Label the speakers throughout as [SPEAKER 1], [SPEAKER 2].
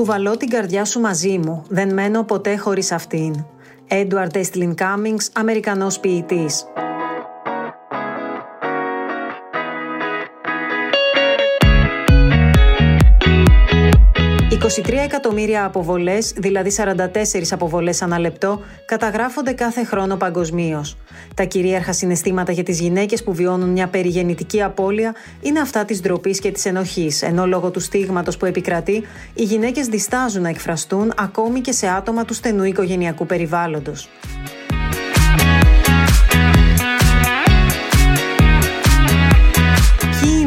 [SPEAKER 1] Κουβαλώ την καρδιά σου μαζί μου, δεν μένω ποτέ χωρίς αυτήν. Έντουαρντ Έστλιν Κάμινγκς, Αμερικανός ποιητής. 23 εκατομμύρια αποβολές, δηλαδή 44 αποβολές ανά λεπτό, καταγράφονται κάθε χρόνο παγκοσμίως. Τα κυρίαρχα συναισθήματα για τις γυναίκες που βιώνουν μια περιγεννητική απώλεια είναι αυτά της ντροπής και της ενοχής, ενώ λόγω του στίγματος που επικρατεί, οι γυναίκες διστάζουν να εκφραστούν ακόμη και σε άτομα του στενού οικογενειακού περιβάλλοντος.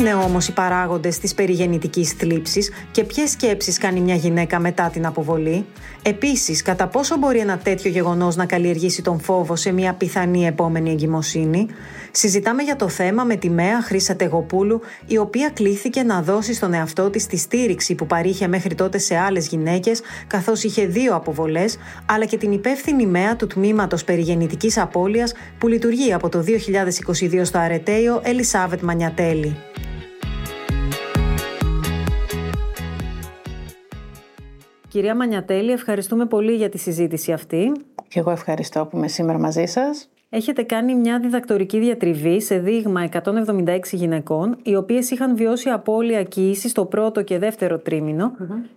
[SPEAKER 1] Είναι όμως οι παράγοντες της περιγεννητικής θλίψης και ποιες σκέψεις κάνει μια γυναίκα μετά την αποβολή; Επίσης, κατά πόσο μπορεί ένα τέτοιο γεγονός να καλλιεργήσει τον φόβο σε μια πιθανή επόμενη εγκυμοσύνη; Συζητάμε για το θέμα με τη Μέα Χρήσα Τεγοπούλου, η οποία κλήθηκε να δώσει στον εαυτό της τη στήριξη που παρήχε μέχρι τότε σε άλλες γυναίκες, καθώς είχε δύο αποβολές, αλλά και την υπεύθυνη Μέα του τμήματος περιγεννητικής απώλειας που λειτουργεί από το 2022 στο Αρετέιο, Ελισάβετ Μανιατέλη. Κυρία Μανιατέλη, ευχαριστούμε πολύ για τη συζήτηση αυτή.
[SPEAKER 2] Και εγώ ευχαριστώ που είμαι σήμερα μαζί σας.
[SPEAKER 1] Έχετε κάνει μια διδακτορική διατριβή σε δείγμα 176 γυναικών, οι οποίες είχαν βιώσει απώλεια κοίηση στο πρώτο και δεύτερο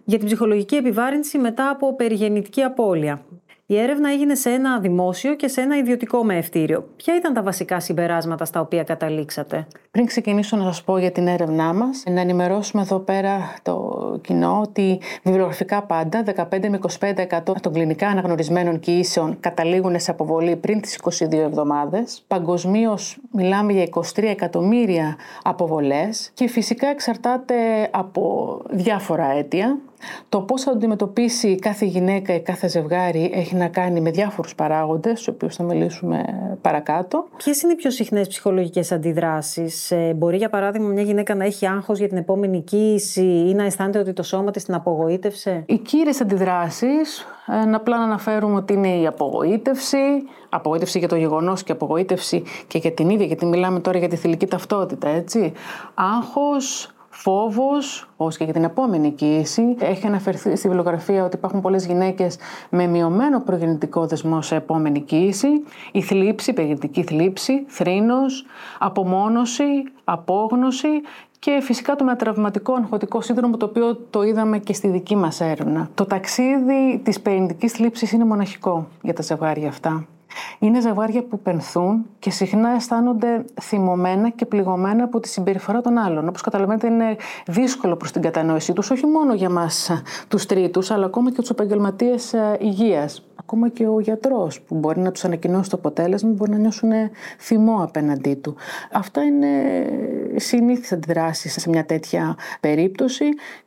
[SPEAKER 1] για την ψυχολογική επιβάρυνση μετά από περιγεννητική απώλεια. Η έρευνα έγινε σε ένα δημόσιο και σε ένα ιδιωτικό μεευτήριο. Ποια ήταν τα βασικά συμπεράσματα στα οποία καταλήξατε;
[SPEAKER 2] Πριν ξεκινήσω να σας πω για την έρευνά μας, να ενημερώσουμε εδώ πέρα το κοινό ότι βιβλιογραφικά πάντα 15 με 25% των κλινικά αναγνωρισμένων κοιήσεων καταλήγουν σε αποβολή πριν τις 22 εβδομάδες. Παγκοσμίως μιλάμε για 23 εκατομμύρια αποβολές και φυσικά εξαρτάται από διάφορα αίτια. Το πώς θα αντιμετωπίσει κάθε γυναίκα ή κάθε ζευγάρι έχει να κάνει με διάφορους παράγοντες, στους οποίους θα μιλήσουμε παρακάτω.
[SPEAKER 1] Ποιες είναι οι πιο συχνές ψυχολογικές αντιδράσεις; Ε, μπορεί για παράδειγμα μια γυναίκα να έχει άγχος για την επόμενη κοίηση ή να αισθάνεται ότι το σώμα της την απογοήτευσε;
[SPEAKER 2] Οι κύριες αντιδράσεις, ε, να απλά να αναφέρουμε ότι είναι η απογοήτευση, απογοήτευση για το γεγονός και απογοήτευση και για την ίδια, γιατί μιλάμε τώρα για τη θηλυκή ταυτότητα, έτσι. Άγχος, φόβος, όπως και για την επόμενη κοίηση. Έχει αναφερθεί στη βιβλιογραφία ότι υπάρχουν πολλές γυναίκες με μειωμένο προγεννητικό δεσμό σε επόμενη κοίηση. Η θλίψη, η περιγεννητική θλίψη, θρήνος, απομόνωση, απόγνωση και φυσικά το μετραυματικό αγχωτικό σύνδρομο το οποίο το είδαμε και στη δική μας έρευνα. Το ταξίδι της περιγεννητικής θλίψης είναι μοναχικό για τα ζευγάρια αυτά. Είναι ζευγάρια που πενθούν και συχνά αισθάνονται θυμωμένα και πληγωμένα από τη συμπεριφορά των άλλων. Όπως καταλαβαίνετε, είναι δύσκολο προς την κατανόησή τους, όχι μόνο για μας τους τρίτους, αλλά ακόμα και τους επαγγελματίες υγείας. Ακόμα και ο γιατρός που μπορεί να τους ανακοινώσει το αποτέλεσμα, μπορεί να νιώσουν θυμό απέναντί του. Αυτά είναι συνήθεις αντιδράσεις σε μια τέτοια περίπτωση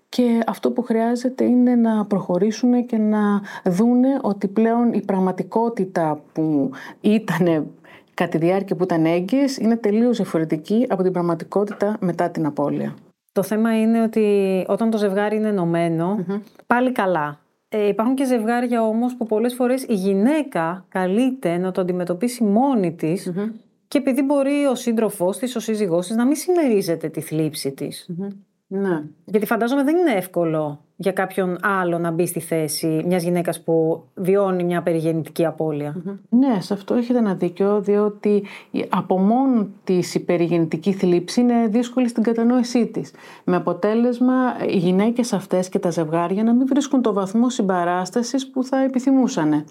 [SPEAKER 2] και αυτό που χρειάζεται είναι να προχωρήσουν και να δούνε ότι πλέον η πραγματικότητα που ήταν κατά τη διάρκεια που ήταν έγκυες είναι τελείως διαφορετική από την πραγματικότητα μετά την απώλεια.
[SPEAKER 1] Το θέμα είναι ότι όταν το ζευγάρι είναι πάλι καλά. Ε, υπάρχουν και ζευγάρια όμως που πολλές φορές η γυναίκα καλείται να το αντιμετωπίσει μόνη της και επειδή μπορεί ο σύντροφός της, ο σύζυγός της να μην συμμερίζεται τη θλίψη της. Ναι. Γιατί φαντάζομαι δεν είναι εύκολο για κάποιον άλλο να μπει στη θέση μιας γυναίκας που βιώνει μια περιγεννητική
[SPEAKER 2] Ναι, σε αυτό έχετε ένα δίκιο, διότι από μόνο της η περιγεννητική θλίψη είναι δύσκολη στην κατανόησή της. Με αποτέλεσμα οι γυναίκες αυτές και τα ζευγάρια να μην βρίσκουν το βαθμό συμπαράστασης που θα επιθυμούσαν.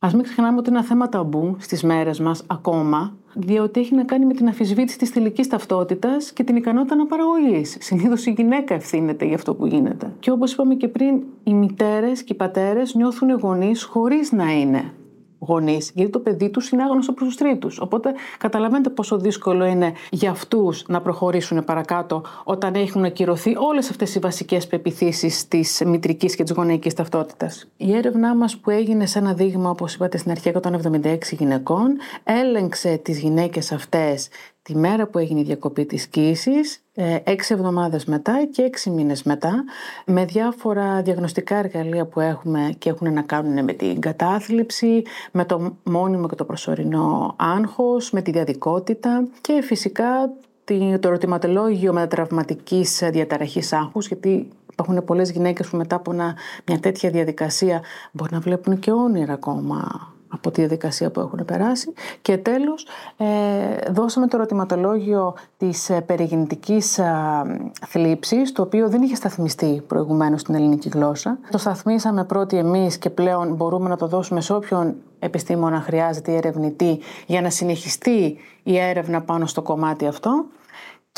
[SPEAKER 2] Α μην ξεχνάμε ότι είναι ένα θέμα ταμπού στις μέρες μας ακόμα, διότι έχει να κάνει με την αφισβήτηση της θηλυκής ταυτότητας και την ικανότητα αναπαραγωγής. Συνήθως η γυναίκα ευθύνεται για αυτό που γίνεται. Και όπως είπαμε και πριν, οι μητέρες και οι πατέρες νιώθουν γονείς χωρίς να είναι γονείς, γιατί το παιδί τους είναι άγνωστο προς τους τρίτους. Οπότε καταλαβαίνετε πόσο δύσκολο είναι για αυτούς να προχωρήσουν παρακάτω όταν έχουν ακυρωθεί όλες αυτές οι βασικές πεπιθήσεις της μητρικής και της γονεϊκής ταυτότητας. Η έρευνά μας που έγινε σε ένα δείγμα, όπως είπατε στην αρχή, 176 γυναικών, έλεγξε τις γυναίκες αυτές τη μέρα που έγινε η διακοπή της κοίησης, ε, έξι εβδομάδες μετά και έξι μήνες μετά, με διάφορα διαγνωστικά εργαλεία που έχουμε και έχουν να κάνουν με την κατάθλιψη, με το μόνιμο και το προσωρινό άγχος, με τη διαδικότητα και φυσικά το ερωτηματολόγιο μετατραυματικής διαταραχής άγχους, γιατί Υπάρχουν πολλές γυναίκες που μετά από μια τέτοια διαδικασία μπορεί να βλέπουν και όνειρα ακόμα από τη διαδικασία που έχουν περάσει. Και τέλος, ε, δώσαμε το ερωτηματολόγιο της ε, περιγυννητικής ε, θλίψης, το οποίο δεν είχε σταθμιστεί προηγουμένως στην ελληνική γλώσσα. Το σταθμίσαμε πρώτοι εμείς και πλέον μπορούμε να το δώσουμε σε όποιον επιστήμονα χρειάζεται ή ερευνητή για να συνεχιστεί η έρευνα πάνω στο κομμάτι αυτό.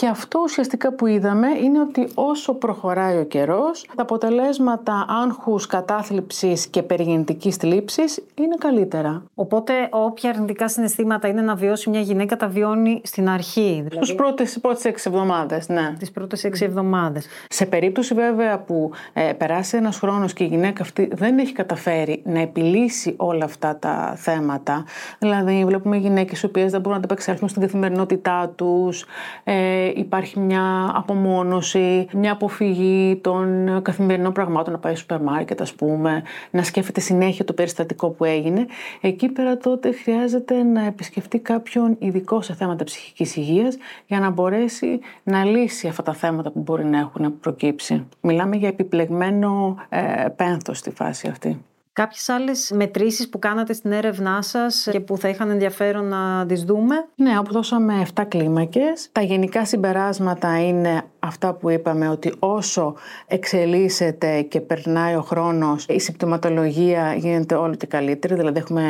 [SPEAKER 2] Και αυτό ουσιαστικά που είδαμε είναι ότι όσο προχωράει ο καιρός, τα αποτελέσματα άγχους, κατάθλιψης και περιγεννητικής θλίψης είναι καλύτερα.
[SPEAKER 1] Οπότε όποια αρνητικά συναισθήματα είναι να βιώσει μια γυναίκα τα βιώνει στην αρχή.
[SPEAKER 2] Δηλαδή... Στους πρώτες, πρώτες έξι εβδομάδες, ναι.
[SPEAKER 1] Τις πρώτες έξι εβδομάδες.
[SPEAKER 2] Σε περίπτωση βέβαια που ε, περάσει ένας χρόνος και η γυναίκα αυτή δεν έχει καταφέρει να επιλύσει όλα αυτά τα θέματα, δηλαδή βλέπουμε γυναίκες οι οποίες δεν μπορούν να τα επεξέλθουν στην καθημερινότητά τους, ε, υπάρχει μια απομόνωση, μια αποφυγή των καθημερινών πραγμάτων, να πάει στο σούπερ μάρκετ, ας πούμε, να σκέφτεται συνέχεια το περιστατικό που έγινε. Εκεί πέρα τότε χρειάζεται να επισκεφτεί κάποιον ειδικό σε θέματα ψυχικής υγείας για να μπορέσει να λύσει αυτά τα θέματα που μπορεί να έχουν προκύψει. Μιλάμε για επιπλεγμένο ε, πένθος στη φάση αυτή.
[SPEAKER 1] Κάποιες άλλες μετρήσεις που κάνατε στην έρευνά σας και που θα είχαν ενδιαφέρον να τις δούμε;
[SPEAKER 2] Ναι, όπου δώσαμε 7 κλίμακες. Τα γενικά συμπεράσματα είναι αυτά που είπαμε ότι όσο εξελίσσεται και περνάει ο χρόνος η συμπτωματολογία γίνεται όλο και καλύτερη δηλαδή έχουμε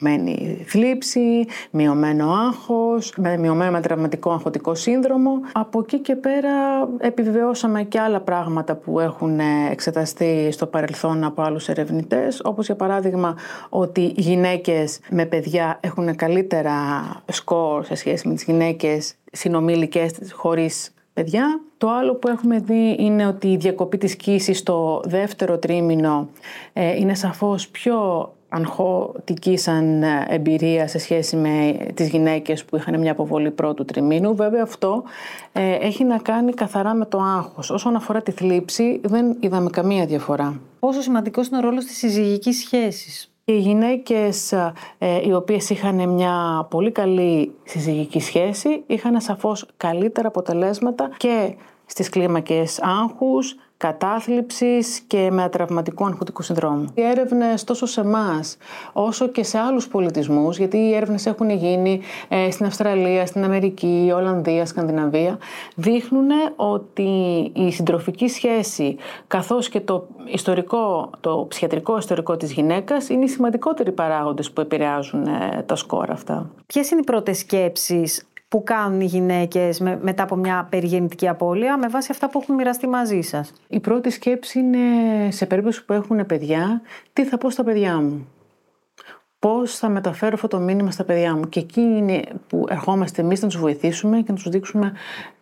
[SPEAKER 2] μειωμένη θλίψη, μειωμένο άγχος, με μειωμένο με τραυματικό αγχωτικό σύνδρομο. Από εκεί και πέρα επιβεβαιώσαμε και άλλα πράγματα που έχουν εξεταστεί στο παρελθόν από άλλους ερευνητές όπως για παράδειγμα ότι γυναίκες με παιδιά έχουν καλύτερα σκορ σε σχέση με τις γυναίκες συνομήλικες χωρίς παιδιά. Το άλλο που έχουμε δει είναι ότι η διακοπή της κοίησης στο δεύτερο τρίμηνο ε, είναι σαφώς πιο αγχωτική σαν εμπειρία σε σχέση με τις γυναίκες που είχαν μια αποβολή πρώτου τριμήνου. Βέβαια αυτό ε, έχει να κάνει καθαρά με το άγχος. Όσον αφορά τη θλίψη δεν είδαμε καμία διαφορά.
[SPEAKER 1] Πόσο σημαντικός είναι ο ρόλος της συζυγικής σχέσης;
[SPEAKER 2] Οι γυναίκες ε, οι οποίες είχαν μια πολύ καλή συζυγική σχέση είχαν σαφώς καλύτερα αποτελέσματα και στις κλίμακες άγχους, κατάθλιψης και με ατραυματικού αγχωτικού συνδρόμου. Οι έρευνες τόσο σε εμάς όσο και σε άλλους πολιτισμούς, γιατί οι έρευνες έχουν γίνει ε, στην Αυστραλία, στην Αμερική, Ολλανδία, Σκανδιναβία, δείχνουν ότι η συντροφική σχέση καθώς και το ιστορικό, το ψυχιατρικό ιστορικό της γυναίκας είναι οι σημαντικότεροι παράγοντες που επηρεάζουν ε, τα σκόρ αυτά.
[SPEAKER 1] Ποιες είναι οι πρώτες σκέψεις που κάνουν οι γυναίκες μετά από μια περιγεννητική απώλεια με βάση αυτά που έχουν μοιραστεί μαζί σας;
[SPEAKER 2] Η πρώτη σκέψη είναι σε περίπτωση που έχουν παιδιά, τι θα πω στα παιδιά μου; Πώς θα μεταφέρω αυτό το μήνυμα στα παιδιά μου; Και εκεί είναι που ερχόμαστε εμείς να τους βοηθήσουμε και να τους δείξουμε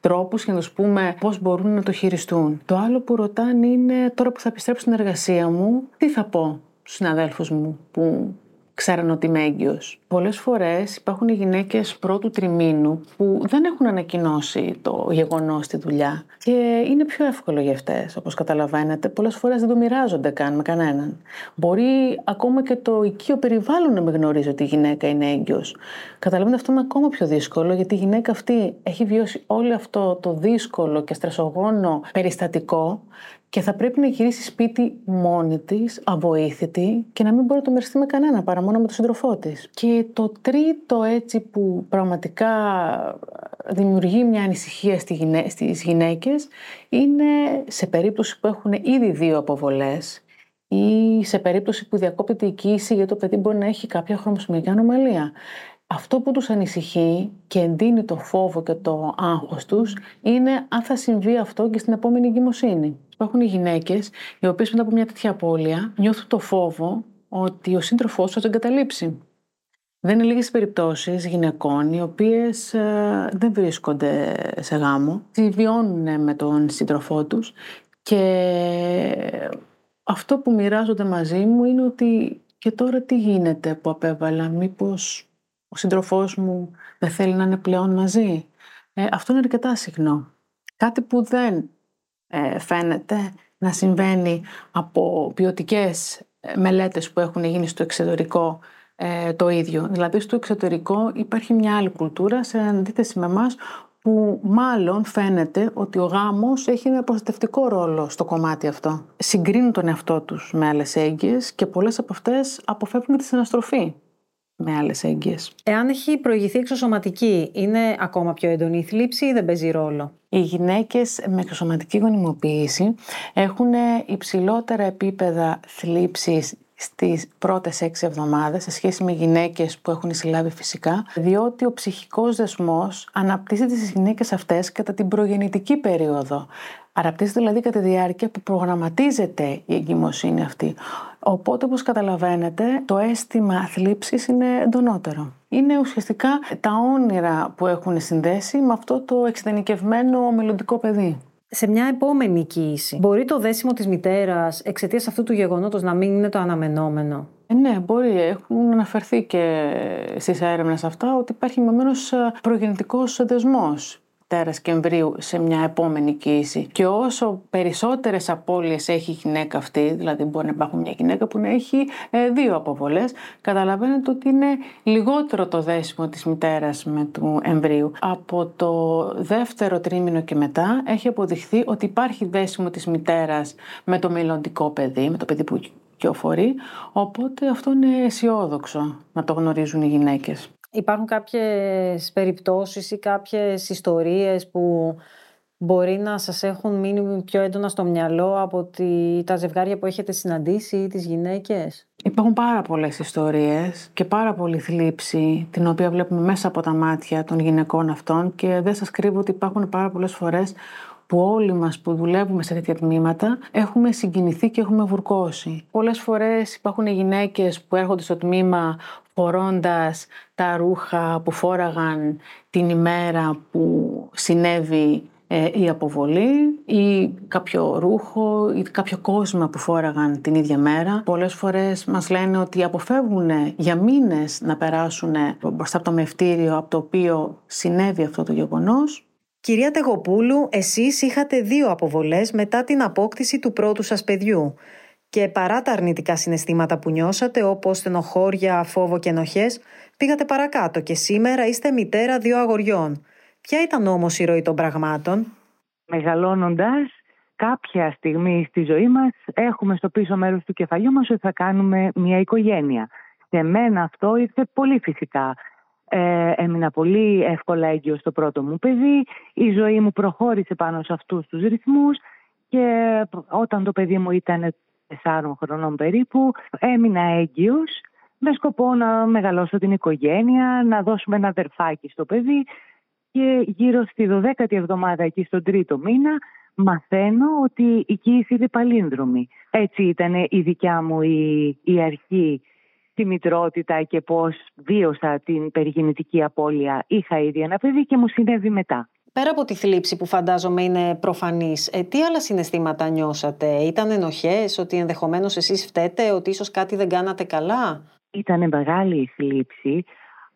[SPEAKER 2] τρόπους και να τους πούμε πώς μπορούν να το χειριστούν. Το άλλο που ρωτάνε είναι τώρα που θα επιστρέψω στην εργασία μου, τι θα πω στους συναδέλφους μου που ξέραν ότι είμαι έγκυος. Πολλές φορές υπάρχουν οι γυναίκες πρώτου τριμήνου που δεν έχουν ανακοινώσει το γεγονός στη δουλειά και είναι πιο εύκολο για αυτές, όπως καταλαβαίνετε. Πολλές φορές δεν το μοιράζονται καν με κανέναν. Μπορεί ακόμα και το οικείο περιβάλλον να μην γνωρίζει ότι η γυναίκα είναι έγκυος. Καταλαβαίνετε αυτό είναι ακόμα πιο δύσκολο γιατί η γυναίκα αυτή έχει βιώσει όλο αυτό το δύσκολο και στρεσογόνο περιστατικό και θα πρέπει να γυρίσεις σπίτι μόνη της, αβοήθητη και να μην μπορεί να το μοιραστεί με κανένα παρά μόνο με τον σύντροφό της. Και το τρίτο έτσι που πραγματικά δημιουργεί μια ανησυχία στις γυναίκες είναι σε περίπτωση που έχουν ήδη δύο αποβολές ή σε περίπτωση που διακόπτεται η κοίηση γιατί το παιδί μπορεί να έχει κάποια χρωμοσωμιακή ανομαλία. Αυτό που τους ανησυχεί και εντείνει το φόβο και το άγχος τους είναι αν θα συμβεί αυτό και στην επόμενη εγκυμοσύνη. Υπάρχουν οι γυναίκες οι οποίες μετά από μια τέτοια απώλεια νιώθουν το φόβο ότι ο σύντροφός θα τον εγκαταλείψει. Δεν είναι λίγες περιπτώσεις γυναικών οι οποίες ε, δεν βρίσκονται σε γάμο, τη βιώνουν με τον σύντροφό τους και αυτό που μοιράζονται μαζί μου είναι ότι και τώρα τι γίνεται που απέβαλα, μήπως ο σύντροφός μου δεν θέλει να είναι πλέον μαζί. Ε, αυτό είναι αρκετά συχνό. Κάτι που δεν ε, φαίνεται να συμβαίνει από ποιοτικές ε, μελέτες που έχουν γίνει στο εξωτερικό το ίδιο. Δηλαδή στο εξωτερικό υπάρχει μια άλλη κουλτούρα σε αντίθεση με εμάς που μάλλον φαίνεται ότι ο γάμος έχει ένα προστατευτικό ρόλο στο κομμάτι αυτό. Συγκρίνουν τον εαυτό τους με άλλες έγκυες και πολλές από αυτές αποφεύγουν τη συναστροφή με άλλες έγκυες.
[SPEAKER 1] Εάν έχει προηγηθεί εξωσωματική, είναι ακόμα πιο έντονη η θλίψη ή δεν παίζει ρόλο;
[SPEAKER 2] Οι γυναίκες με εξωσωματική γονιμοποίηση έχουν υψηλότερα επίπεδα θλίψης στις πρώτες έξι εβδομάδες σε σχέση με γυναίκες που έχουν συλλάβει φυσικά, διότι ο ψυχικός δεσμός αναπτύσσεται στις γυναίκες αυτές κατά την προγεννητική περίοδο. Αναπτύσσεται δηλαδή κατά τη διάρκεια που προγραμματίζεται η εγκυμοσύνη αυτή. Οπότε, όπως καταλαβαίνετε, το αίσθημα θλίψης είναι εντονότερο. Είναι ουσιαστικά τα όνειρα που έχουν συνδέσει με αυτό το εξειδενικευμένο μελλοντικό παιδί
[SPEAKER 1] σε μια επόμενη κοίηση. Μπορεί το δέσιμο της μητέρας εξαιτίας αυτού του γεγονότος να μην είναι το αναμενόμενο;
[SPEAKER 2] Ε, ναι, μπορεί. Έχουν αναφερθεί και στις έρευνες αυτά ότι υπάρχει επομένω προγεννητικός δεσμός τέρας και εμβρίου σε μια επόμενη κοίηση. Και όσο περισσότερες απώλειες έχει η γυναίκα αυτή, δηλαδή μπορεί να υπάρχουν μια γυναίκα που να έχει ε, δύο αποβολές, καταλαβαίνετε ότι είναι λιγότερο το δέσιμο της μητέρας με του εμβρίου. Από το δεύτερο τρίμηνο και μετά έχει αποδειχθεί ότι υπάρχει δέσιμο της μητέρας με το μελλοντικό παιδί, με το παιδί που κυοφορεί, οπότε αυτό είναι αισιόδοξο να το γνωρίζουν οι γυναίκες.
[SPEAKER 1] Υπάρχουν κάποιες περιπτώσεις ή κάποιες ιστορίες που μπορεί να σας έχουν μείνει πιο έντονα στο μυαλό από τη, τα ζευγάρια που έχετε συναντήσει ή τις γυναίκες;
[SPEAKER 2] Υπάρχουν πάρα πολλές ιστορίες και πάρα πολύ θλίψη την οποία βλέπουμε μέσα από τα μάτια των γυναικών αυτών και δεν σας κρύβω ότι υπάρχουν πάρα πολλές φορές που όλοι μας που δουλεύουμε σε τέτοια τμήματα έχουμε συγκινηθεί και έχουμε βουρκώσει. Πολλές φορές υπάρχουν γυναίκες που έρχονται στο τμήμα φορώντας τα ρούχα που φόραγαν την ημέρα που συνέβη ε, η αποβολή ή κάποιο ρούχο ή κάποιο κόσμο που φόραγαν την ίδια μέρα. Πολλές φορές μας λένε ότι αποφεύγουν για μήνες να περάσουν μπροστά από το μευτήριο από το οποίο συνέβη αυτό το γεγονός
[SPEAKER 1] Κυρία Τεγοπούλου, εσείς είχατε δύο αποβολές μετά την απόκτηση του πρώτου σας παιδιού και παρά τα αρνητικά συναισθήματα που νιώσατε όπως στενοχώρια, φόβο και ενοχές, πήγατε παρακάτω και σήμερα είστε μητέρα δύο αγοριών. Ποια ήταν όμως η ροή των πραγμάτων;
[SPEAKER 3] Μεγαλώνοντας, κάποια στιγμή στη ζωή μας έχουμε στο πίσω μέρος του κεφαλιού μας ότι θα κάνουμε μια οικογένεια. Σε μένα αυτό ήρθε πολύ φυσικά. Ε, έμεινα πολύ εύκολα έγκυο στο πρώτο μου παιδί. Η ζωή μου προχώρησε πάνω σε αυτούς τους ρυθμούς και όταν το παιδί μου ήταν 4 χρονών περίπου έμεινα έγκυος με σκοπό να μεγαλώσω την οικογένεια, να δώσουμε ένα αδερφάκι στο παιδί και γύρω στη 12η εβδομάδα εκεί στον τρίτο μήνα μαθαίνω ότι η κοίηση είναι παλίνδρομη. Έτσι ήταν η δικιά μου η, η αρχή τη μητρότητα και πώς βίωσα την περιγεννητική απώλεια. Είχα ήδη ένα παιδί και μου συνέβη μετά.
[SPEAKER 1] Πέρα από τη θλίψη που φαντάζομαι είναι προφανής, ε, τι άλλα συναισθήματα νιώσατε, ήταν ενοχές, ότι ενδεχομένως εσείς φταίτε, ότι ίσως κάτι δεν κάνατε καλά;
[SPEAKER 3] Ήταν μεγάλη η θλίψη,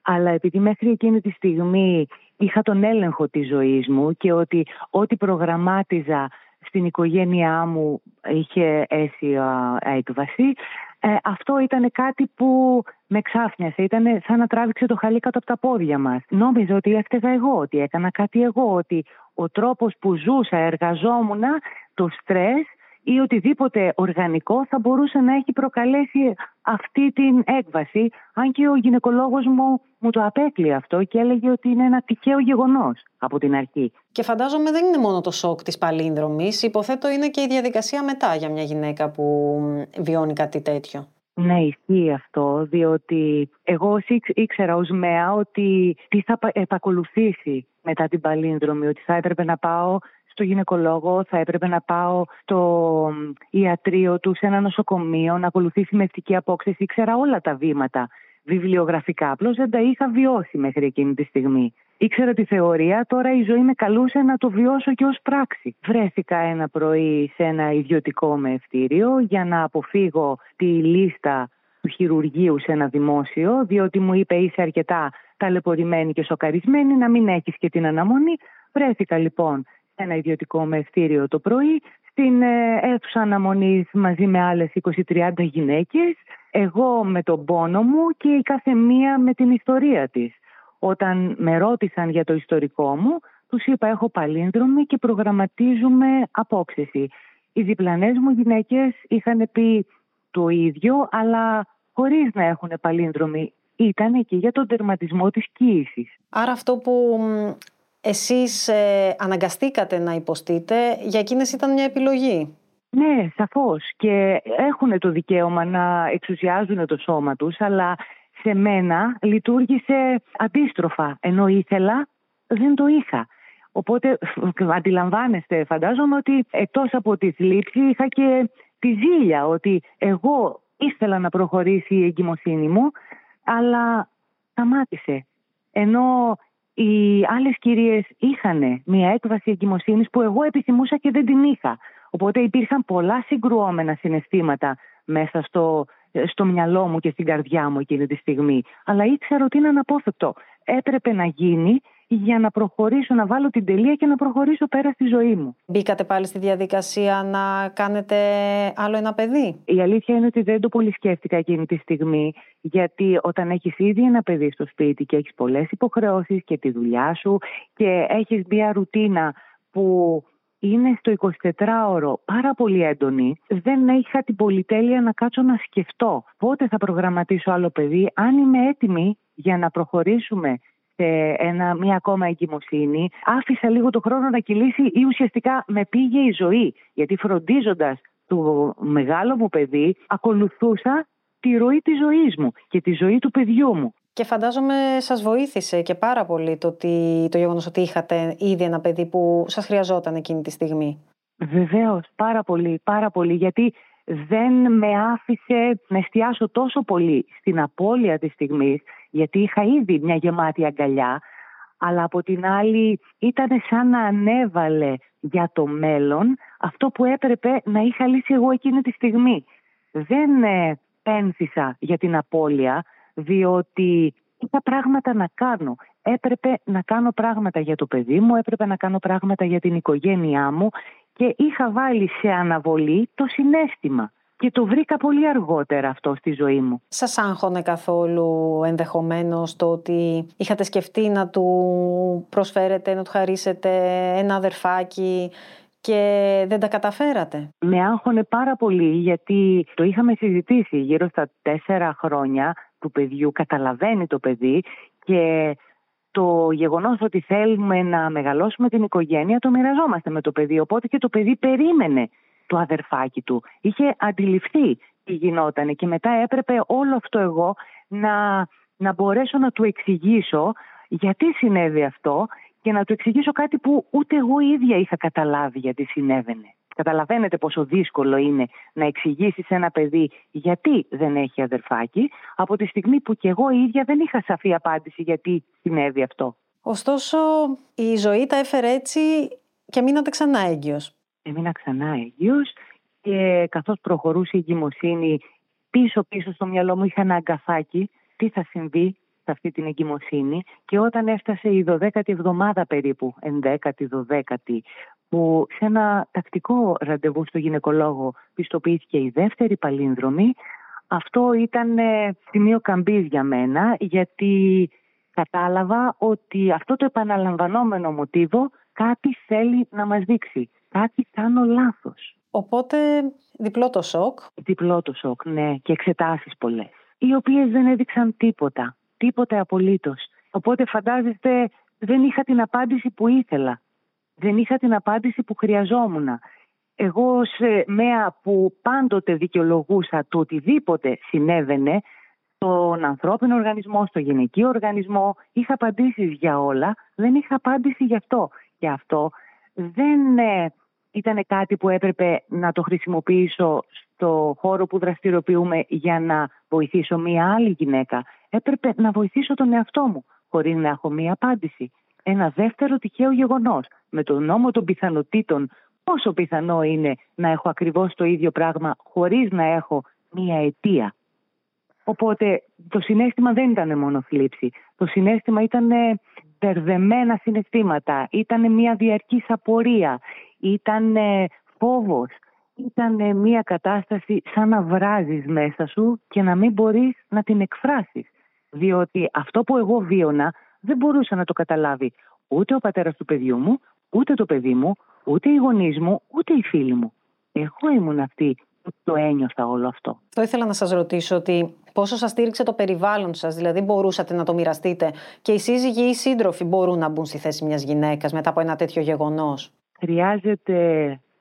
[SPEAKER 3] αλλά επειδή μέχρι εκείνη τη στιγμή είχα τον έλεγχο της ζωής μου και ότι ό,τι προγραμμάτιζα στην οικογένειά μου είχε αίσια έκβαση, ε, αυτό ήταν κάτι που με ξάφνιασε. Ήταν σαν να τράβηξε το χαλί κάτω από τα πόδια μας. Νόμιζα ότι έφταιγα εγώ, ότι έκανα κάτι εγώ, ότι ο τρόπος που ζούσα, εργαζόμουν, το στρες ή οτιδήποτε οργανικό θα μπορούσε να έχει προκαλέσει αυτή την έκβαση, αν και ο γυναικολόγος μου μου το απέκλει αυτό και έλεγε ότι είναι ένα τυχαίο γεγονός από την αρχή.
[SPEAKER 1] Και φαντάζομαι δεν είναι μόνο το σοκ της παλίνδρομης, υποθέτω είναι και η διαδικασία μετά για μια γυναίκα που βιώνει κάτι τέτοιο.
[SPEAKER 3] Ναι, ισχύει αυτό, διότι εγώ ήξερα ως ΜΕΑ ότι τι θα επακολουθήσει μετά την παλίνδρομη, ότι θα έπρεπε να πάω στο γυναικολόγο, θα έπρεπε να πάω στο ιατρείο του, σε ένα νοσοκομείο, να ακολουθήσει μευτική απόκτηση. Ήξερα όλα τα βήματα βιβλιογραφικά. Απλώς δεν τα είχα βιώσει μέχρι εκείνη τη στιγμή. Ήξερα τη θεωρία, τώρα η ζωή με καλούσε να το βιώσω και ως πράξη. Βρέθηκα ένα πρωί σε ένα ιδιωτικό μευτήριο για να αποφύγω τη λίστα του χειρουργείου σε ένα δημόσιο, διότι μου είπε είσαι αρκετά ταλαιπωρημένη και σοκαρισμένη να μην έχεις και την αναμονή. Βρέθηκα λοιπόν ένα ιδιωτικό μευτήριο το πρωί, στην ε, αίθουσα αναμονής μαζί με άλλες 20-30 γυναίκες, εγώ με τον πόνο μου και η κάθε μία με την ιστορία της. Όταν με ρώτησαν για το ιστορικό μου, τους είπα έχω παλίνδρομη και προγραμματίζουμε απόξεση. Οι διπλανές μου γυναίκες είχαν πει το ίδιο, αλλά χωρίς να έχουν παλίνδρομη. Ήταν εκεί για τον τερματισμό της κοίησης.
[SPEAKER 1] Άρα αυτό που εσείς ε, αναγκαστήκατε να υποστείτε, για εκείνες ήταν μια επιλογή;
[SPEAKER 3] Ναι, σαφώς. Και έχουν το δικαίωμα να εξουσιάζουν το σώμα τους, αλλά σε μένα λειτουργήσε αντίστροφα. Ενώ ήθελα, δεν το είχα. Οπότε αντιλαμβάνεστε, φαντάζομαι ότι εκτός από τη θλίψη είχα και τη ζήλια ότι εγώ ήθελα να προχωρήσει η εγκυμοσύνη μου, αλλά σταμάτησε. Ενώ οι άλλες κυρίες είχαν μια έκβαση εγκυμοσύνης που εγώ επιθυμούσα και δεν την είχα. Οπότε υπήρχαν πολλά συγκρουόμενα συναισθήματα μέσα στο, στο μυαλό μου και στην καρδιά μου εκείνη τη στιγμή. Αλλά ήξερα ότι είναι αναπόφευκτο. Έπρεπε να γίνει για να προχωρήσω, να βάλω την τελεία και να προχωρήσω πέρα στη ζωή μου.
[SPEAKER 1] Μπήκατε πάλι στη διαδικασία να κάνετε άλλο ένα παιδί;
[SPEAKER 3] Η αλήθεια είναι ότι δεν το πολύ σκέφτηκα εκείνη τη στιγμή, γιατί όταν έχεις ήδη ένα παιδί στο σπίτι και έχεις πολλές υποχρεώσεις και τη δουλειά σου και έχεις μια ρουτίνα που είναι στο 24ωρο πάρα πολύ έντονη, δεν είχα την πολυτέλεια να κάτσω να σκεφτώ πότε θα προγραμματίσω άλλο παιδί, αν είμαι έτοιμη για να προχωρήσουμε σε ένα, μία ακόμα εγκυμοσύνη. Άφησα λίγο το χρόνο να κυλήσει ή ουσιαστικά με πήγε η ζωή. Γιατί φροντίζοντας το μεγάλο μου παιδί, ακολουθούσα τη ροή της ζωής μου και τη ζωή του παιδιού μου.
[SPEAKER 1] Και φαντάζομαι σας βοήθησε και πάρα πολύ το, ότι, το γεγονός ότι είχατε ήδη ένα παιδί που σας χρειαζόταν εκείνη τη στιγμή.
[SPEAKER 3] Βεβαίως, πάρα πολύ, πάρα πολύ, γιατί δεν με άφησε να εστιάσω τόσο πολύ στην απώλεια της στιγμής, γιατί είχα ήδη μια γεμάτη αγκαλιά, αλλά από την άλλη ήταν σαν να ανέβαλε για το μέλλον αυτό που έπρεπε να είχα λύσει εγώ εκείνη τη στιγμή. Δεν ε, πένθησα για την απώλεια, διότι είχα πράγματα να κάνω. Έπρεπε να κάνω πράγματα για το παιδί μου, έπρεπε να κάνω πράγματα για την οικογένειά μου και είχα βάλει σε αναβολή το συνέστημα. Και το βρήκα πολύ αργότερα αυτό στη ζωή μου.
[SPEAKER 1] Σας άγχωνε καθόλου ενδεχομένως το ότι είχατε σκεφτεί να του προσφέρετε, να του χαρίσετε ένα αδερφάκι και δεν τα καταφέρατε;
[SPEAKER 3] Με άγχωνε πάρα πολύ γιατί το είχαμε συζητήσει γύρω στα τέσσερα χρόνια του παιδιού. Καταλαβαίνει το παιδί και το γεγονός ότι θέλουμε να μεγαλώσουμε την οικογένεια το μοιραζόμαστε με το παιδί. Οπότε και το παιδί περίμενε το αδερφάκι του. Είχε αντιληφθεί τι γινόταν και μετά έπρεπε όλο αυτό εγώ να, να μπορέσω να του εξηγήσω γιατί συνέβη αυτό και να του εξηγήσω κάτι που ούτε εγώ ίδια είχα καταλάβει γιατί συνέβαινε. Καταλαβαίνετε πόσο δύσκολο είναι να εξηγήσεις ένα παιδί γιατί δεν έχει αδερφάκι, από τη στιγμή που και εγώ ίδια δεν είχα σαφή απάντηση γιατί συνέβη αυτό.
[SPEAKER 1] Ωστόσο, η ζωή τα έφερε έτσι και μείνατε ξανά έγκυος.
[SPEAKER 3] Έμεινα ξανά έγκυος και καθώς προχωρούσε η εγκυμοσύνη πίσω-πίσω στο μυαλό μου είχα ένα αγκαθάκι τι θα συμβεί σε αυτή την εγκυμοσύνη και όταν έφτασε η 12η εβδομάδα περίπου, 11η, 12η, που σε ένα τακτικό ραντεβού στο γυναικολόγο πιστοποιήθηκε η δεύτερη παλίνδρομη, αυτό ήταν ε, σημείο καμπής για μένα γιατί κατάλαβα ότι αυτό το επαναλαμβανόμενο μοτίβο κάτι θέλει να μας δείξει. Κάτι κάνω λάθος.
[SPEAKER 1] Οπότε διπλό το σοκ.
[SPEAKER 3] Διπλό το σοκ, ναι, και εξετάσεις πολλές. Οι οποίες δεν έδειξαν τίποτα. Τίποτε απολύτως. Οπότε φαντάζεστε δεν είχα την απάντηση που ήθελα δεν είχα την απάντηση που χρειαζόμουν. Εγώ σε μέα που πάντοτε δικαιολογούσα το οτιδήποτε συνέβαινε στον ανθρώπινο οργανισμό, στο γυναικείο οργανισμό, είχα απαντήσεις για όλα, δεν είχα απάντηση γι' αυτό. Και αυτό δεν ε, ήταν κάτι που έπρεπε να το χρησιμοποιήσω στο χώρο που δραστηριοποιούμε για να βοηθήσω μία άλλη γυναίκα. Έπρεπε να βοηθήσω τον εαυτό μου, χωρίς να έχω μία απάντηση ένα δεύτερο τυχαίο γεγονός. Με τον νόμο των πιθανότητων πόσο πιθανό είναι να έχω ακριβώς το ίδιο πράγμα χωρίς να έχω μία αιτία. Οπότε το συνέστημα δεν ήταν μόνο θλίψη. Το συνέστημα ήταν μπερδεμένα συναισθήματα. Ήταν μια διαρκής απορία. Ήταν φόβος. Ήταν μια κατάσταση σαν να βράζεις μέσα σου και να μην μπορείς να την εκφράσεις. Διότι αυτό που εγώ βίωνα δεν μπορούσε να το καταλάβει ούτε ο πατέρας του παιδιού μου, ούτε το παιδί μου, ούτε οι γονείς μου, ούτε οι φίλοι μου. Εγώ ήμουν αυτή που το ένιωθα όλο αυτό.
[SPEAKER 1] Το ήθελα να σας ρωτήσω ότι πόσο σας στήριξε το περιβάλλον σας, δηλαδή μπορούσατε να το μοιραστείτε και οι σύζυγοι ή οι σύντροφοι μπορούν να μπουν στη θέση μιας γυναίκας μετά από ένα τέτοιο γεγονός;
[SPEAKER 3] Χρειάζεται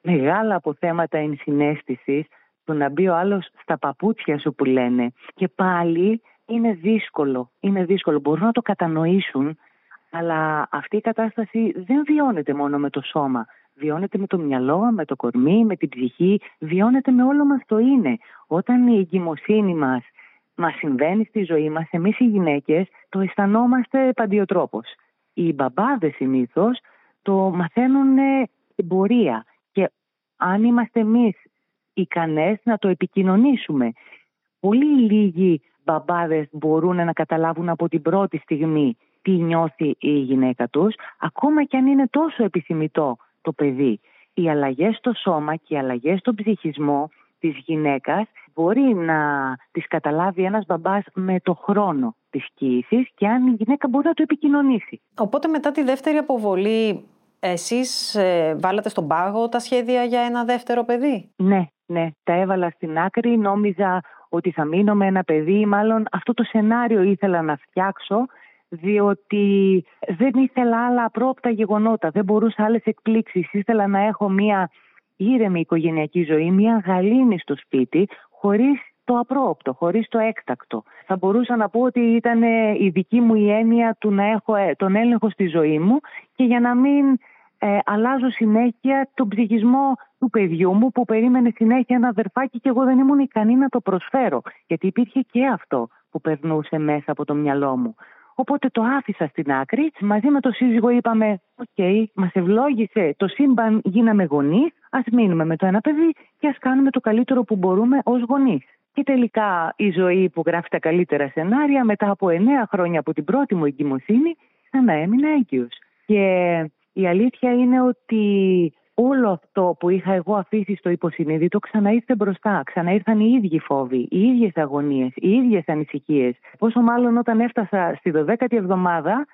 [SPEAKER 3] μεγάλα αποθέματα ενσυναίσθησης το να μπει ο άλλος στα παπούτσια σου που λένε και πάλι είναι δύσκολο, είναι δύσκολο, μπορούν να το κατανοήσουν αλλά αυτή η κατάσταση δεν βιώνεται μόνο με το σώμα. Βιώνεται με το μυαλό, με το κορμί, με την ψυχή, βιώνεται με όλο μας το είναι. Όταν η εγκυμοσύνη μας μας συμβαίνει στη ζωή μας, εμείς οι γυναίκες το αισθανόμαστε παντιοτρόπως. Οι μπαμπάδες συνήθως το μαθαίνουν στην πορεία και αν είμαστε εμείς ικανές να το επικοινωνήσουμε. Πολύ λίγοι μπαμπάδες μπορούν να καταλάβουν από την πρώτη στιγμή τι νιώθει η γυναίκα τους, ακόμα και αν είναι τόσο επιθυμητό το παιδί. Οι αλλαγές στο σώμα και οι αλλαγές στον ψυχισμό της γυναίκας μπορεί να τις καταλάβει ένας μπαμπάς με το χρόνο της κοίησης και αν η γυναίκα μπορεί να το επικοινωνήσει.
[SPEAKER 1] Οπότε μετά τη δεύτερη αποβολή εσείς ε, βάλατε στον πάγο τα σχέδια για ένα δεύτερο παιδί;
[SPEAKER 3] Ναι, ναι, τα έβαλα στην άκρη, νόμιζα ότι θα μείνω με ένα παιδί, μάλλον αυτό το σενάριο ήθελα να φτιάξω διότι δεν ήθελα άλλα απρόπτα γεγονότα, δεν μπορούσα άλλες εκπλήξεις. Ήθελα να έχω μια ήρεμη οικογενειακή ζωή, μια γαλήνη στο σπίτι, χωρίς το απρόοπτο, χωρίς το έκτακτο. Θα μπορούσα να πω ότι ήταν η δική μου η έννοια του να έχω ε, τον έλεγχο στη ζωή μου και για να μην ε, αλλάζω συνέχεια τον ψυχισμό του παιδιού μου που περίμενε συνέχεια ένα αδερφάκι και εγώ δεν ήμουν ικανή να το προσφέρω. Γιατί υπήρχε και αυτό που περνούσε μέσα από το μυαλό μου. Οπότε το άφησα στην άκρη. Μαζί με το σύζυγο είπαμε: OK, okay, μας ευλόγησε το σύμπαν, γίναμε γονείς. Ας μείνουμε με το ένα παιδί και ας κάνουμε το καλύτερο που μπορούμε ως γονείς. Και τελικά η ζωή που γράφει τα καλύτερα σενάρια, μετά από εννέα χρόνια από την πρώτη μου εγκυμοσύνη, ξανά έμεινα έγκυος. Και η αλήθεια είναι ότι όλο αυτό που είχα εγώ αφήσει στο υποσυνείδητο ξαναήρθε μπροστά. Ξαναήρθαν οι ίδιοι φόβοι, οι ίδιες αγωνίες, οι ίδιες ανησυχίες. Πόσο μάλλον όταν έφτασα στη 12η εβδομάδα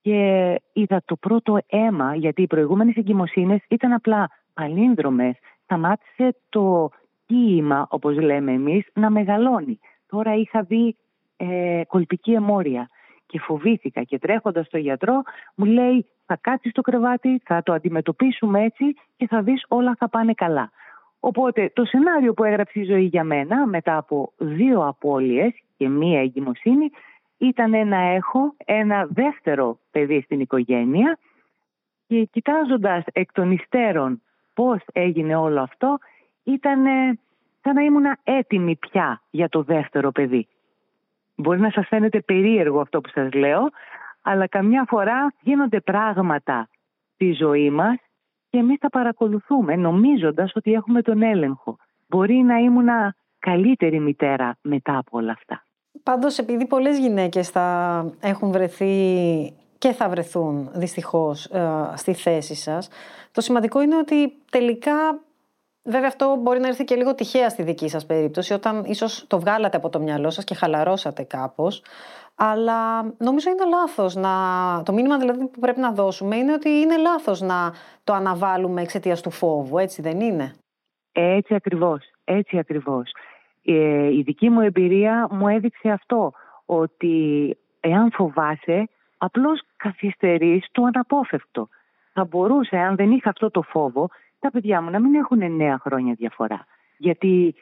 [SPEAKER 3] και είδα το πρώτο αίμα, γιατί οι προηγούμενες εγκυμοσύνες ήταν απλά παλίνδρομες, σταμάτησε το κύημα, όπως λέμε εμείς, να μεγαλώνει. Τώρα είχα δει ε, κολπική αιμόρια και φοβήθηκα και τρέχοντας στο γιατρό μου λέει θα κάτσεις στο κρεβάτι, θα το αντιμετωπίσουμε έτσι και θα δεις όλα θα πάνε καλά. Οπότε το σενάριο που έγραψε η ζωή για μένα μετά από δύο απώλειες και μία εγκυμοσύνη ήταν να έχω ένα δεύτερο παιδί στην οικογένεια και κοιτάζοντας εκ των υστέρων πώς έγινε όλο αυτό ήταν σαν να ήμουν έτοιμη πια για το δεύτερο παιδί. Μπορεί να σας φαίνεται περίεργο αυτό που σας λέω, αλλά καμιά φορά γίνονται πράγματα στη ζωή μας και εμείς τα παρακολουθούμε νομίζοντας ότι έχουμε τον έλεγχο. Μπορεί να ήμουν καλύτερη μητέρα μετά από όλα αυτά.
[SPEAKER 1] Πάντως επειδή πολλές γυναίκες θα έχουν βρεθεί και θα βρεθούν δυστυχώς ε, στη θέση σας, το σημαντικό είναι ότι τελικά Βέβαια, αυτό μπορεί να έρθει και λίγο τυχαία στη δική σας περίπτωση, όταν ίσως το βγάλατε από το μυαλό σας και χαλαρώσατε κάπως. Αλλά νομίζω είναι λάθος να. Το μήνυμα δηλαδή που πρέπει να δώσουμε είναι ότι είναι λάθος να το αναβάλουμε εξαιτίας του φόβου, έτσι δεν είναι;
[SPEAKER 3] Έτσι ακριβώς. Έτσι ακριβώς. Ε, η δική μου εμπειρία μου έδειξε αυτό, ότι εάν φοβάσαι, απλώς καθυστερείς το αναπόφευκτο. Θα μπορούσε, αν δεν είχα αυτό το φόβο, τα παιδιά μου να μην έχουν 9 χρόνια διαφορά. Γιατί,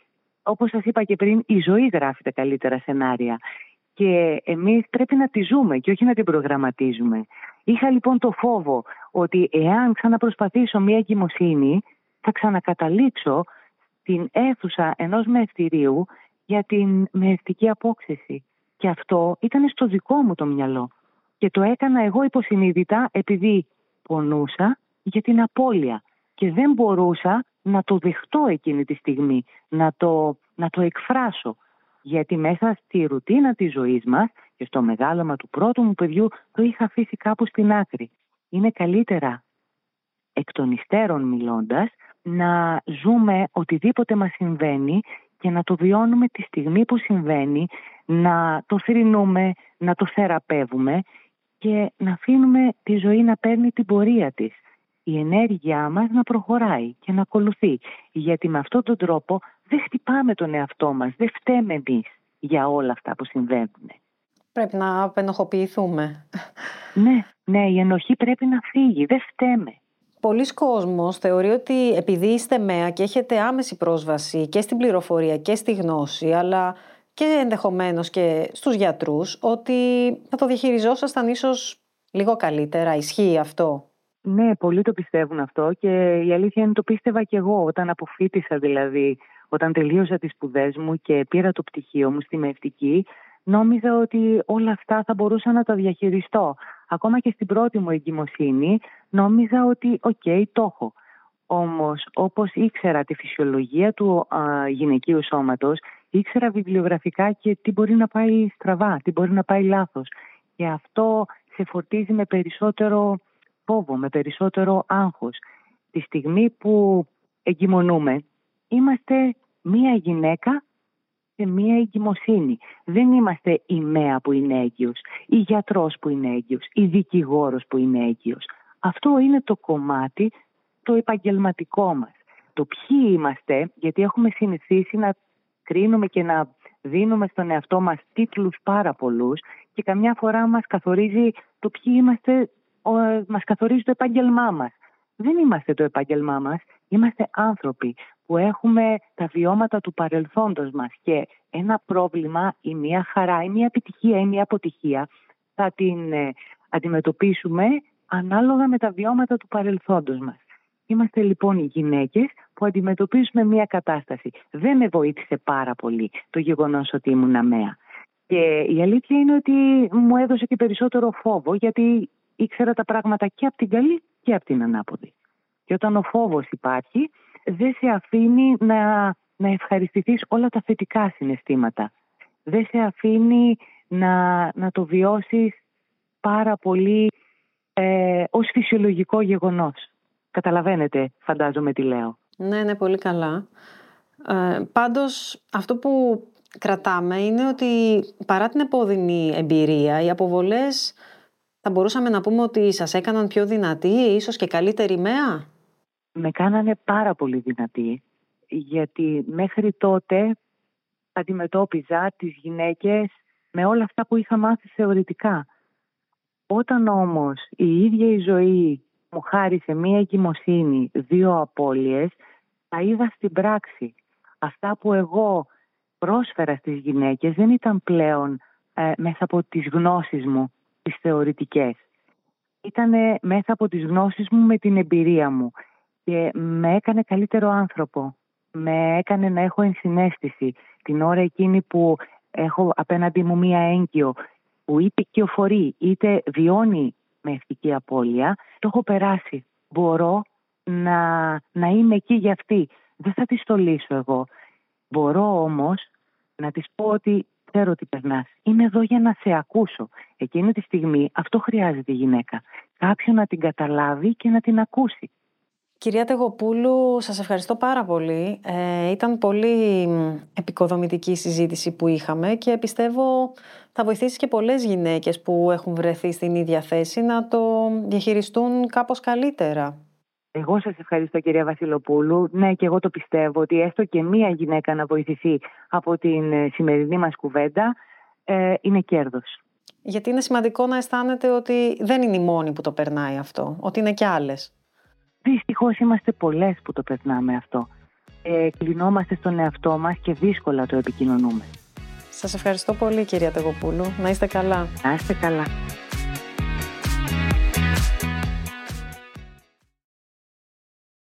[SPEAKER 3] όπως σας είπα και πριν, η ζωή γράφει τα καλύτερα σενάρια. Και εμείς πρέπει να τη ζούμε και όχι να την προγραμματίζουμε. Είχα λοιπόν το φόβο ότι εάν ξαναπροσπαθήσω μια εγκυμοσύνη, θα ξανακαταλήξω στην αίθουσα ενός μεευτηρίου για την μεευτική απόξεση. Και αυτό ήταν στο δικό μου το μυαλό. Και το έκανα εγώ υποσυνείδητα επειδή πονούσα για την απώλεια και δεν μπορούσα να το δεχτώ εκείνη τη στιγμή, να το, να το εκφράσω. Γιατί μέσα στη ρουτίνα της ζωής μας και στο μεγάλωμα του πρώτου μου παιδιού το είχα αφήσει κάπου στην άκρη. Είναι καλύτερα εκ των υστέρων μιλώντας να ζούμε οτιδήποτε μας συμβαίνει και να το βιώνουμε τη στιγμή που συμβαίνει, να το θρυνούμε, να το θεραπεύουμε και να αφήνουμε τη ζωή να παίρνει την πορεία της. Η ενέργειά μας να προχωράει και να ακολουθεί. Γιατί με αυτόν τον τρόπο δεν χτυπάμε τον εαυτό μας, δεν φταίμε εμείς για όλα αυτά που συμβαίνουν.
[SPEAKER 1] Πρέπει να απενοχοποιηθούμε.
[SPEAKER 3] Ναι, ναι, η ενοχή πρέπει να φύγει, δεν φταίμε.
[SPEAKER 1] Πολλοί κόσμος θεωρεί ότι επειδή είστε ΜΕΑ και έχετε άμεση πρόσβαση και στην πληροφορία και στη γνώση, αλλά και ενδεχομένως και στους γιατρούς, ότι θα το διαχειριζόσασταν ίσως λίγο καλύτερα. Ισχύει αυτό;
[SPEAKER 3] Ναι, πολλοί το πιστεύουν αυτό και η αλήθεια είναι το πίστευα και εγώ όταν αποφύτησα δηλαδή, όταν τελείωσα τις σπουδές μου και πήρα το πτυχίο μου στη μευτική, νόμιζα ότι όλα αυτά θα μπορούσα να τα διαχειριστώ. Ακόμα και στην πρώτη μου εγκυμοσύνη νόμιζα ότι OK, okay, το έχω. Όμως όπως ήξερα τη φυσιολογία του α, γυναικείου σώματος, ήξερα βιβλιογραφικά και τι μπορεί να πάει στραβά, τι μπορεί να πάει λάθος. Και αυτό σε φορτίζει με περισσότερο φόβο, με περισσότερο άγχος. Τη στιγμή που εγκυμονούμε, είμαστε μία γυναίκα σε μία εγκυμοσύνη. Δεν είμαστε η ΜΕΑ που είναι έγκυος, η γιατρός που είναι έγκυος, η δικηγόρος που είναι έγκυος. Αυτό είναι το κομμάτι το επαγγελματικό μας. Το ποιοι είμαστε, γιατί έχουμε συνηθίσει να κρίνουμε και να δίνουμε στον εαυτό μας τίτλους πάρα πολλούς και καμιά φορά μας καθορίζει το ποιοι είμαστε, μας καθορίζει το επάγγελμά μας. Δεν είμαστε το επάγγελμά μας, είμαστε άνθρωποι που έχουμε τα βιώματα του παρελθόντος μας και ένα πρόβλημα ή μια χαρά ή μια επιτυχία ή μια αποτυχία θα την ε, αντιμετωπίσουμε ανάλογα με τα βιώματα του παρελθόντος μας. Είμαστε λοιπόν οι γυναίκες που αντιμετωπίζουμε μια κατάσταση. Δεν με βοήθησε πάρα πολύ το γεγονός ότι ήμουν αμαία. Και η αλήθεια είναι ότι μου έδωσε και περισσότερο φόβο γιατί ήξερα τα πράγματα και από την καλή και από την ανάποδη. Και όταν ο φόβος υπάρχει δεν σε αφήνει να, να ευχαριστηθείς όλα τα θετικά συναισθήματα. Δεν σε αφήνει να, να το βιώσεις πάρα πολύ ε, ως φυσιολογικό γεγονός. Καταλαβαίνετε, φαντάζομαι τι λέω.
[SPEAKER 1] Ναι, ναι, πολύ καλά. Ε, πάντως, αυτό που κρατάμε είναι ότι παρά την επώδυνη εμπειρία, οι αποβολές θα μπορούσαμε να πούμε ότι σας έκαναν πιο δυνατή, ίσως και καλύτερη μέα;
[SPEAKER 3] Με κάνανε πάρα πολύ δυνατή, γιατί μέχρι τότε αντιμετώπιζα τις γυναίκες με όλα αυτά που είχα μάθει θεωρητικά. Όταν όμως η ίδια η ζωή μου χάρισε μία εγκυμοσύνη, δύο απώλειες, τα είδα στην πράξη. Αυτά που εγώ πρόσφερα στις γυναίκες δεν ήταν πλέον ε, μέσα από τις γνώσεις μου, τις θεωρητικές. Ήταν μέσα από τις γνώσεις μου με την εμπειρία μου και με έκανε καλύτερο άνθρωπο. Με έκανε να έχω ενσυναίσθηση την ώρα εκείνη που έχω απέναντι μου μία έγκυο που είτε κυοφορεί είτε βιώνει με ευτική απώλεια, το έχω περάσει. Μπορώ να, να είμαι εκεί για αυτή. Δεν θα της στολίσω εγώ. Μπορώ όμως να της πω ότι ξέρω τι περνάς. Είμαι εδώ για να σε ακούσω. Εκείνη τη στιγμή αυτό χρειάζεται η γυναίκα. Κάποιον να την καταλάβει και να την ακούσει.
[SPEAKER 1] Κυρία Τεγοπούλου, σας ευχαριστώ πάρα πολύ. Ε, ήταν πολύ επικοδομητική συζήτηση που είχαμε και πιστεύω θα βοηθήσει και πολλές γυναίκες που έχουν βρεθεί στην ίδια θέση να το διαχειριστούν κάπως καλύτερα.
[SPEAKER 3] Εγώ σας ευχαριστώ κυρία Βασιλοπούλου. Ναι και εγώ το πιστεύω ότι έστω και μία γυναίκα να βοηθηθεί από την ε, σημερινή μας κουβέντα ε, είναι κέρδος.
[SPEAKER 1] Γιατί είναι σημαντικό να αισθάνεται ότι δεν είναι η μόνη που το περνάει αυτό, ότι είναι και άλλες.
[SPEAKER 3] Δυστυχώς είμαστε πολλές που το περνάμε αυτό. Ε, κλεινόμαστε στον εαυτό μας και δύσκολα το επικοινωνούμε.
[SPEAKER 1] Σας ευχαριστώ πολύ κυρία Τεγοπούλου. Να είστε καλά.
[SPEAKER 3] Να είστε καλά.